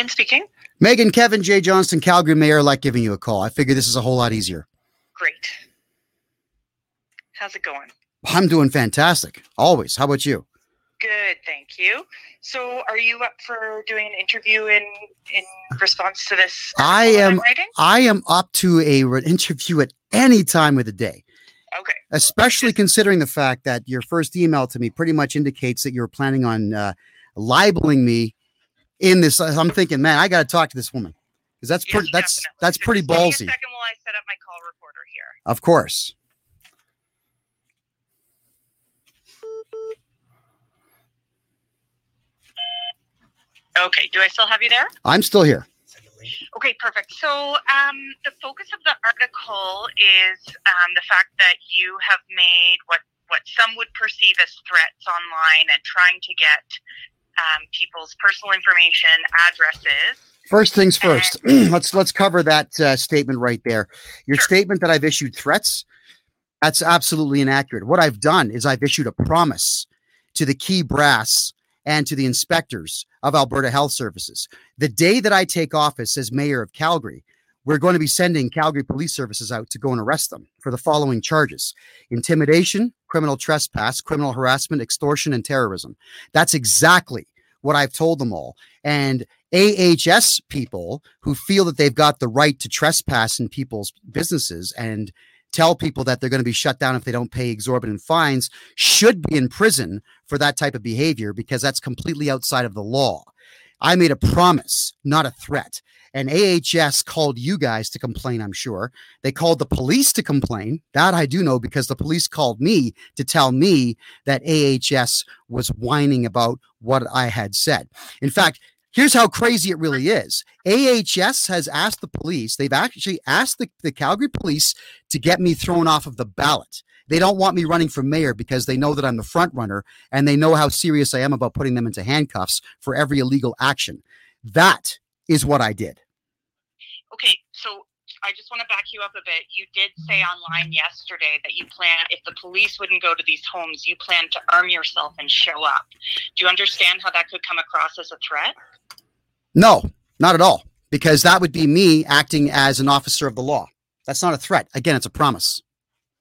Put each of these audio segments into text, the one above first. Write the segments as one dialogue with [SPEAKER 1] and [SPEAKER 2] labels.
[SPEAKER 1] Meghan speaking.
[SPEAKER 2] Meghan, Kevin, J. Johnston, Calgary Mayor, like giving you a call. I figure this is a whole lot easier.
[SPEAKER 1] Great. How's it going?
[SPEAKER 2] I'm doing fantastic. Always. How about you?
[SPEAKER 1] Good, thank you. So, are you up for doing an interview in in response to this?
[SPEAKER 2] I
[SPEAKER 1] I'm
[SPEAKER 2] I am up to a re- interview at any time of the day,
[SPEAKER 1] Okay.
[SPEAKER 2] especially considering the fact that your first email to me pretty much indicates that you're planning on uh, libeling me in this. I'm thinking, man, I got to talk to this woman because that's
[SPEAKER 1] Yes,
[SPEAKER 2] pretty. That's
[SPEAKER 1] definitely.
[SPEAKER 2] that's pretty
[SPEAKER 1] just give me a
[SPEAKER 2] ballsy.
[SPEAKER 1] second while I set up my call recorder here.
[SPEAKER 2] Of course.
[SPEAKER 1] Okay. Do I still have you there?
[SPEAKER 2] I'm still here.
[SPEAKER 1] Okay, perfect. So, um, the focus of the article is um, the fact that you have made what what some would perceive as threats online and trying to get um, people's personal information, addresses.
[SPEAKER 2] First things first. let's let's cover that uh, statement right there. Your
[SPEAKER 1] Sure.
[SPEAKER 2] statement that I've issued threats. That's absolutely inaccurate. What I've done is I've issued a promise to the key brass and to the inspectors of Alberta Health Services. The day that I take office as mayor of Calgary, we're going to be sending Calgary Police Services out to go and arrest them for the following charges intimidation, criminal trespass, criminal harassment, extortion, and terrorism. That's exactly what I've told them all. And AHS people who feel that they've got the right to trespass in people's businesses and tell people that they're going to be shut down if they don't pay exorbitant fines should be in prison for that type of behavior because that's completely outside of the law. I made a promise, not a threat. And AHS called you guys to complain, I'm sure. They called the police to complain. That I do know because the police called me to tell me that AHS was whining about what I had said. In fact, here's how crazy it really is. AHS has asked the police, they've actually asked the, the Calgary police to get me thrown off of the ballot. They don't want me running for mayor because they know that I'm the front runner and they know how serious I am about putting them into handcuffs for every illegal action. That is what I did.
[SPEAKER 1] Okay, so I just want to back you up a bit. You did say online yesterday that you plan, if the police wouldn't go to these homes, you plan to arm yourself and show up. Do you understand how that could come across as a threat?
[SPEAKER 2] No, not at all, because that would be me acting as an officer of the law. That's not a threat. Again, it's a promise.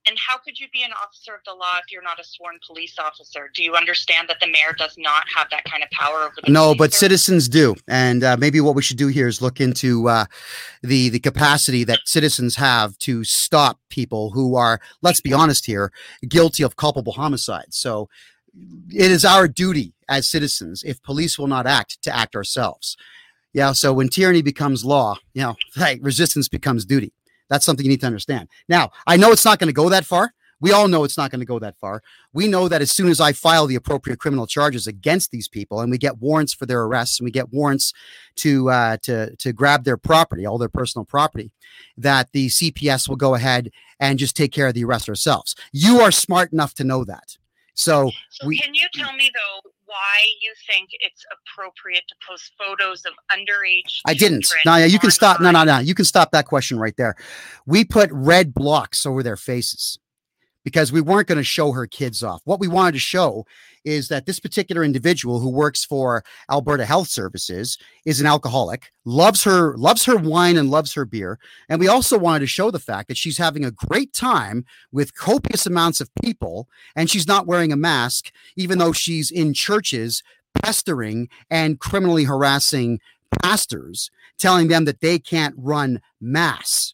[SPEAKER 1] And how could you be an officer of the law if you're not a sworn police officer? Do you understand that the mayor does not have that kind of power over the
[SPEAKER 2] No, but
[SPEAKER 1] service?
[SPEAKER 2] citizens do, and uh, maybe what we should do here is look into uh, the the capacity that citizens have to stop people who are, let's be honest here, guilty of culpable homicide. So it is our duty as citizens, if police will not act, to act ourselves. Yeah. So when tyranny becomes law, you know, right, resistance becomes duty. That's something you need to understand. Now, I know it's not going to go that far. We all know it's not going to go that far. We know that as soon as I file the appropriate criminal charges against these people, and we get warrants for their arrests, and we get warrants to uh, to to grab their property, all their personal property, that the CPS will go ahead and just take care of the arrest ourselves. You are smart enough to know that. So
[SPEAKER 1] So
[SPEAKER 2] we-
[SPEAKER 1] can you tell me though why you think it's appropriate to post photos of underage?
[SPEAKER 2] I didn't. No, yeah, you can stop. No, no, no. You can stop that question right there. We put red blocks over their faces because we weren't going to show her kids off. What we wanted to show is that this particular individual who works for Alberta Health Services is an alcoholic, loves her loves her wine and loves her beer, and we also wanted to show the fact that she's having a great time with copious amounts of people and she's not wearing a mask even though she's in churches pestering and criminally harassing pastors telling them that they can't run mass.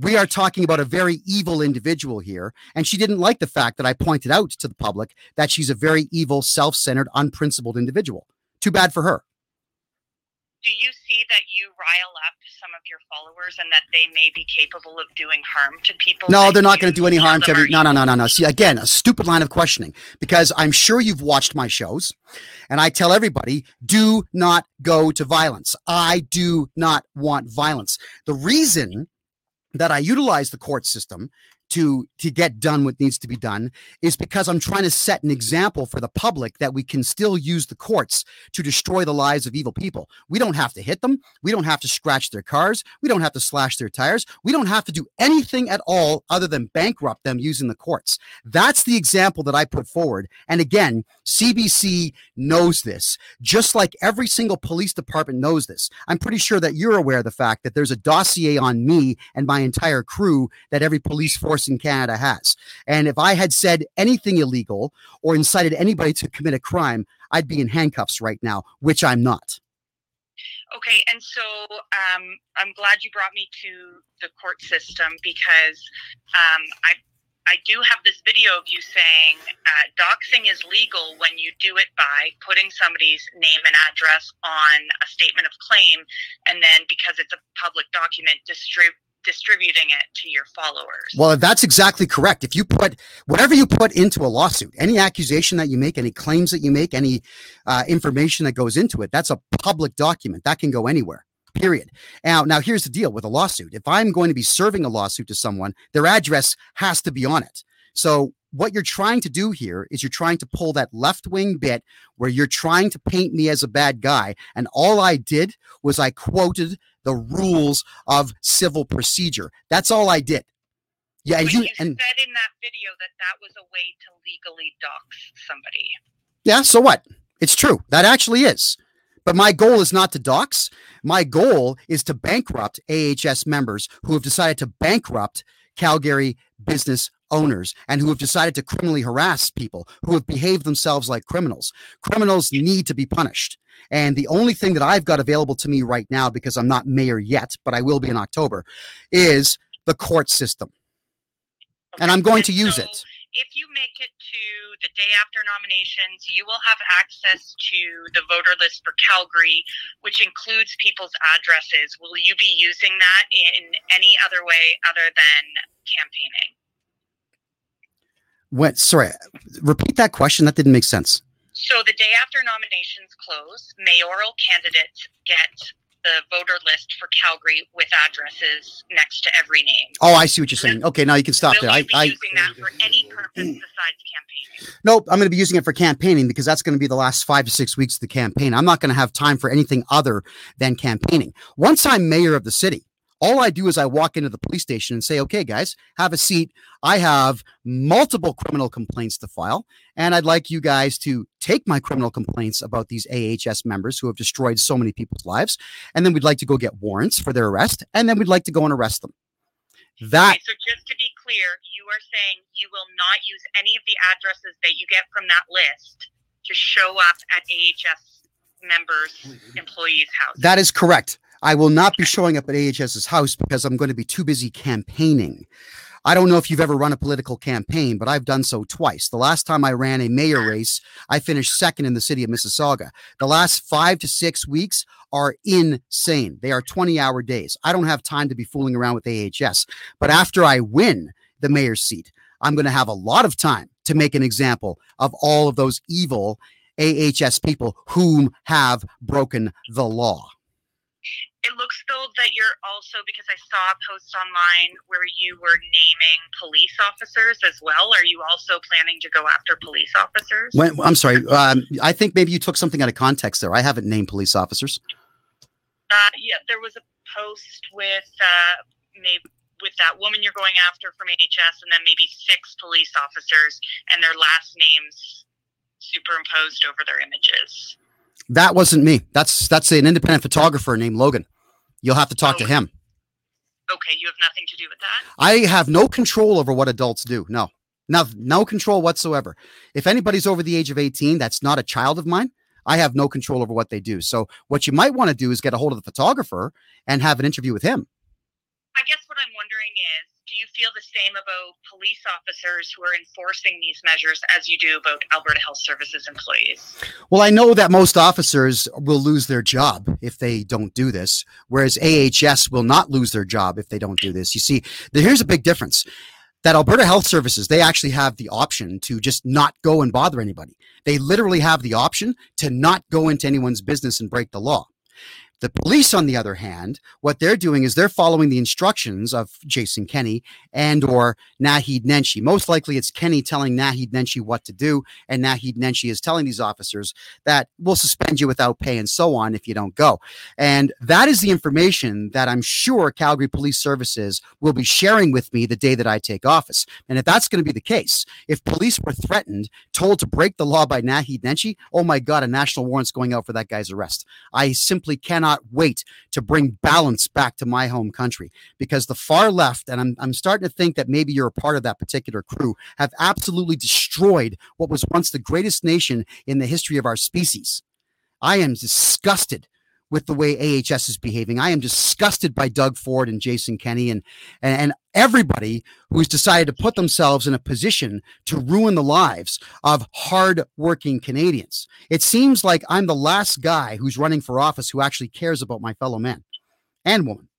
[SPEAKER 2] We are talking about a very evil individual here. And she didn't like the fact that I pointed out to the public that she's a very evil, self centered, unprincipled individual. Too bad for her.
[SPEAKER 1] Do you see that you rile up some of your followers and that they may be capable of doing harm to people?
[SPEAKER 2] No, they're not going to do any harm to every. No, no, no, no, no. See, again, a stupid line of questioning because I'm sure you've watched my shows and I tell everybody do not go to violence. I do not want violence. The reason that I utilize the court system to to get done what needs to be done is because I'm trying to set an example for the public that we can still use the courts to destroy the lives of evil people. We don't have to hit them. We don't have to scratch their cars. We don't have to slash their tires. We don't have to do anything at all other than bankrupt them using the courts. That's the example that I put forward. And again, CBC knows this, just like every single police department knows this. I'm pretty sure that you're aware of the fact that there's a dossier on me and my entire crew that every police force in Canada has. And if I had said anything illegal or incited anybody to commit a crime, I'd be in handcuffs right now, which I'm not.
[SPEAKER 1] Okay, and so um, I'm glad you brought me to the court system because um, I I do have this video of you saying uh, doxing is legal when you do it by putting somebody's name and address on a statement of claim, and then because it's a public document, distribute distributing it to your followers.
[SPEAKER 2] Well, that's exactly correct. If you put whatever you put into a lawsuit, any accusation that you make, any claims that you make, any uh, information that goes into it, that's a public document that can go anywhere. Period. Now, now here's the deal with a lawsuit. If I'm going to be serving a lawsuit to someone, their address has to be on it. So what you're trying to do here is you're trying to pull that left wing bit where you're trying to paint me as a bad guy. And all I did was I quoted the rules of civil procedure. That's all I did.
[SPEAKER 1] Yeah, and you, you and, said in that video that that was a way to legally dox somebody.
[SPEAKER 2] Yeah, so what? It's true. That actually is. But my goal is not to dox. My goal is to bankrupt AHS members who have decided to bankrupt Calgary business owners and who have decided to criminally harass people who have behaved themselves like criminals. Criminals need to be punished. And the only thing that I've got available to me right now, because I'm not mayor yet, but I will be in October, is the court system. Okay. And I'm going to use so it.
[SPEAKER 1] If you make it to the day after nominations, you will have access to the voter list for Calgary, which includes people's addresses. Will you be using that in any other way other than campaigning?
[SPEAKER 2] What? Sorry, repeat that question. That didn't make sense.
[SPEAKER 1] So the day after nominations close, mayoral candidates get the voter list for Calgary with addresses next to every name.
[SPEAKER 2] Oh, I see what you're saying. Okay, now you can stop
[SPEAKER 1] Will
[SPEAKER 2] there.
[SPEAKER 1] You be I, using I, that for any purpose besides campaigning?
[SPEAKER 2] Nope, I'm going to be using it for campaigning because that's going to be the last five to six weeks of the campaign. I'm not going to have time for anything other than campaigning. Once I'm mayor of the city, all I do is I walk into the police station and say, okay, guys, have a seat. I have multiple criminal complaints to file, and I'd like you guys to take my criminal complaints about these AHS members who have destroyed so many people's lives. And then we'd like to go get warrants for their arrest, and then we'd like to go and arrest them. That.
[SPEAKER 1] Okay, so just to be clear, you are saying you will not use any of the addresses that you get from that list to show up at AHS members' employees' house.
[SPEAKER 2] That is correct. I will not be showing up at AHS's house because I'm going to be too busy campaigning. I don't know if you've ever run a political campaign, but I've done so twice. The last time I ran a mayor race, I finished second in the city of Mississauga. The last five to six weeks are insane. They are 20 hour days. I don't have time to be fooling around with AHS. But after I win the mayor's seat, I'm going to have a lot of time to make an example of all of those evil AHS people whom have broken the law
[SPEAKER 1] it looks though that you're also because I saw a post online where you were naming police officers as well. Are you also planning to go after police officers?
[SPEAKER 2] When, I'm sorry. Um, I think maybe you took something out of context there. I haven't named police officers.
[SPEAKER 1] Uh, yeah, there was a post with uh, maybe with that woman you're going after from AHS, and then maybe six police officers and their last names superimposed over their images.
[SPEAKER 2] That wasn't me. That's that's an independent photographer named Logan. You'll have to talk oh, to him.
[SPEAKER 1] Okay, you have nothing to do with that.
[SPEAKER 2] I have no control over what adults do. No, no, no control whatsoever. If anybody's over the age of 18, that's not a child of mine. I have no control over what they do. So, what you might want to do is get a hold of the photographer and have an interview with him.
[SPEAKER 1] I guess what I'm wondering is you feel the same about police officers who are enforcing these measures as you do about Alberta Health Services employees?
[SPEAKER 2] Well, I know that most officers will lose their job if they don't do this, whereas AHS will not lose their job if they don't do this. You see, here's a big difference that Alberta Health Services, they actually have the option to just not go and bother anybody. They literally have the option to not go into anyone's business and break the law. The police, on the other hand, what they're doing is they're following the instructions of Jason Kenney and or Naheed Nenshi. Most likely it's Kenney telling Naheed Nenshi what to do, and Naheed Nenshi is telling these officers that we'll suspend you without pay and so on if you don't go. And that is the information that I'm sure Calgary Police Services will be sharing with me the day that I take office. And if that's going to be the case, if police were threatened, told to break the law by Naheed Nenshi, oh my God, a national warrant's going out for that guy's arrest. I simply cannot wait to bring balance back to my home country because the far left, and I'm, I'm starting to think that maybe you're a part of that particular crew, have absolutely destroyed what was once the greatest nation in the history of our species. I am disgusted with the way AHS is behaving. I am disgusted by Doug Ford and Jason Kenney and, and, and everybody who's decided to put themselves in a position to ruin the lives of hard-working Canadians. It seems like I'm the last guy who's running for office who actually cares about my fellow man and woman.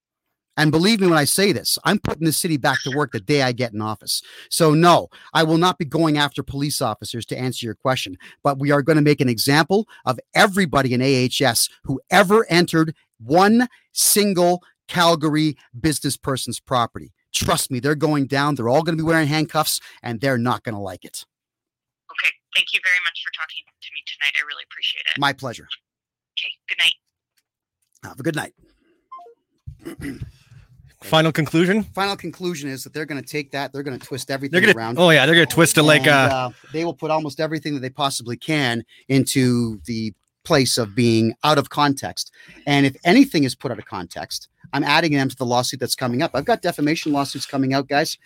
[SPEAKER 2] And believe me when I say this, I'm putting the city back to work the day I get in office. So, no, I will not be going after police officers to answer your question, but we are going to make an example of everybody in AHS who ever entered one single Calgary business person's property. Trust me, they're going down. They're all going to be wearing handcuffs and they're not going to like it.
[SPEAKER 1] Okay. Thank you very much for talking to me tonight. I really appreciate it.
[SPEAKER 2] My pleasure.
[SPEAKER 1] Okay. Good night.
[SPEAKER 2] Have a good night.
[SPEAKER 3] Final conclusion.
[SPEAKER 2] Final conclusion is that they're going to take that, they're going to twist everything
[SPEAKER 3] gonna.
[SPEAKER 2] around.
[SPEAKER 3] Oh yeah, they're gonna twist it like
[SPEAKER 2] and,
[SPEAKER 3] uh.
[SPEAKER 2] uh, they will put almost everything that they possibly can into the place of being out of context. And if anything is put out of context, I'm adding them to the lawsuit that's coming up. I've got defamation lawsuits coming out, guys.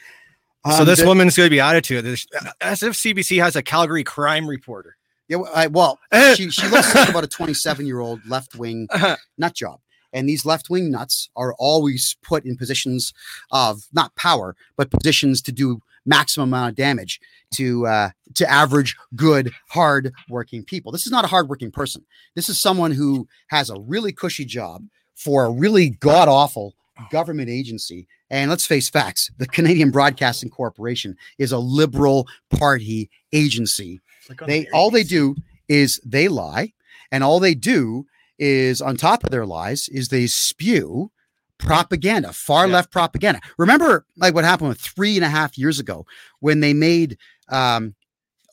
[SPEAKER 3] so
[SPEAKER 2] Um,
[SPEAKER 3] this
[SPEAKER 2] the-
[SPEAKER 3] woman's gonna be added to it. As if CBC has a Calgary crime reporter.
[SPEAKER 2] Yeah, well, I, well, she, she looks like about a 27 year old left wing nut job. And these left wing nuts are always put in positions of not power, but positions to do maximum amount of damage to uh, to average, good, hard working people. This is not a hard working person. This is someone who has a really cushy job for a really god awful government agency. And let's face facts: the Canadian Broadcasting Corporation is a liberal party agency they all they do is they lie and all they do is on top of their lies is they spew propaganda far
[SPEAKER 3] Yeah.
[SPEAKER 2] left propaganda. Remember like what happened with three and a half years ago when they made um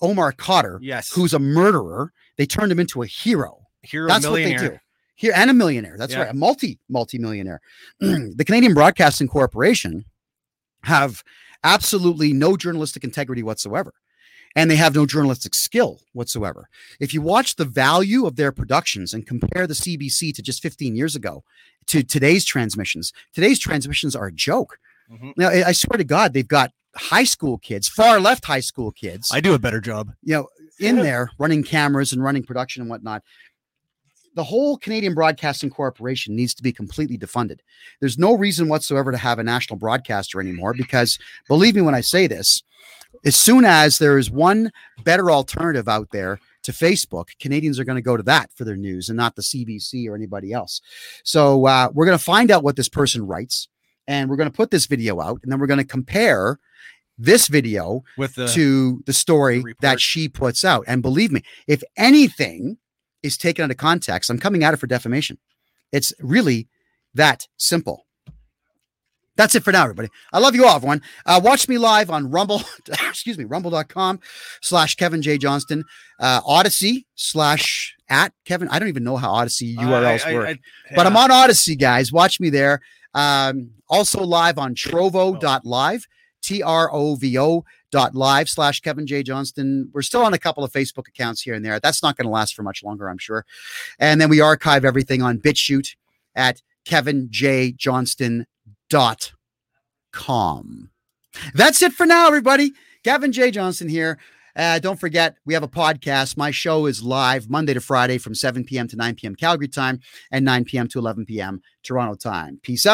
[SPEAKER 2] omar Khadr,
[SPEAKER 3] Yes.
[SPEAKER 2] who's a murderer they turned him into a hero.
[SPEAKER 3] Hero
[SPEAKER 2] that's what they do. Here and a millionaire. That's
[SPEAKER 3] Yeah.
[SPEAKER 2] right a multi multi millionaire the canadian broadcasting corporation have absolutely no journalistic integrity whatsoever and they have no journalistic skill whatsoever if you watch the value of their productions and compare the cbc to just 15 years ago to today's transmissions today's transmissions are a joke
[SPEAKER 3] Mhm.
[SPEAKER 2] now i I swear to god they've got high school kids far left high school kids
[SPEAKER 3] I do a better job.
[SPEAKER 2] you know, in there running cameras and running production and whatnot. The whole Canadian Broadcasting Corporation needs to be completely defunded. There's no reason whatsoever to have a national broadcaster anymore because believe me when I say this, as soon as there is one better alternative out there to Facebook, Canadians are going to go to that for their news and not the CBC or anybody else. So uh, we're going to find out what this person writes and we're going to put this video out and then we're going to compare this video
[SPEAKER 3] With the
[SPEAKER 2] to the story
[SPEAKER 3] report.
[SPEAKER 2] that she puts out. And believe me, if anything is taken out of context, I'm coming at it for defamation. It's really that simple. That's it for now, everybody. I love you all, everyone. Uh, watch me live on Rumble, excuse me, rumble.com slash Kevin J. Johnston, uh, Odysee slash at Kevin. I don't even know how Odysee URLs
[SPEAKER 3] I- I-
[SPEAKER 2] work,
[SPEAKER 3] I-
[SPEAKER 2] but I'm on Odysee, guys. Watch me there. Um, also live on trovo.live, T R O V O dot live slash Kevin J. Johnston. We're still on a couple of Facebook accounts here and there. That's not going to last for much longer, I'm sure. And then we archive everything on BitChute at kevinjjohnston.com. That's it for now, everybody. Kevin J. Johnston here. Uh, don't forget, we have a podcast. My show is live Monday to Friday from 7 p.m. to 9 p.m. Calgary time and 9 p.m. to 11 p.m. Toronto time. Peace out.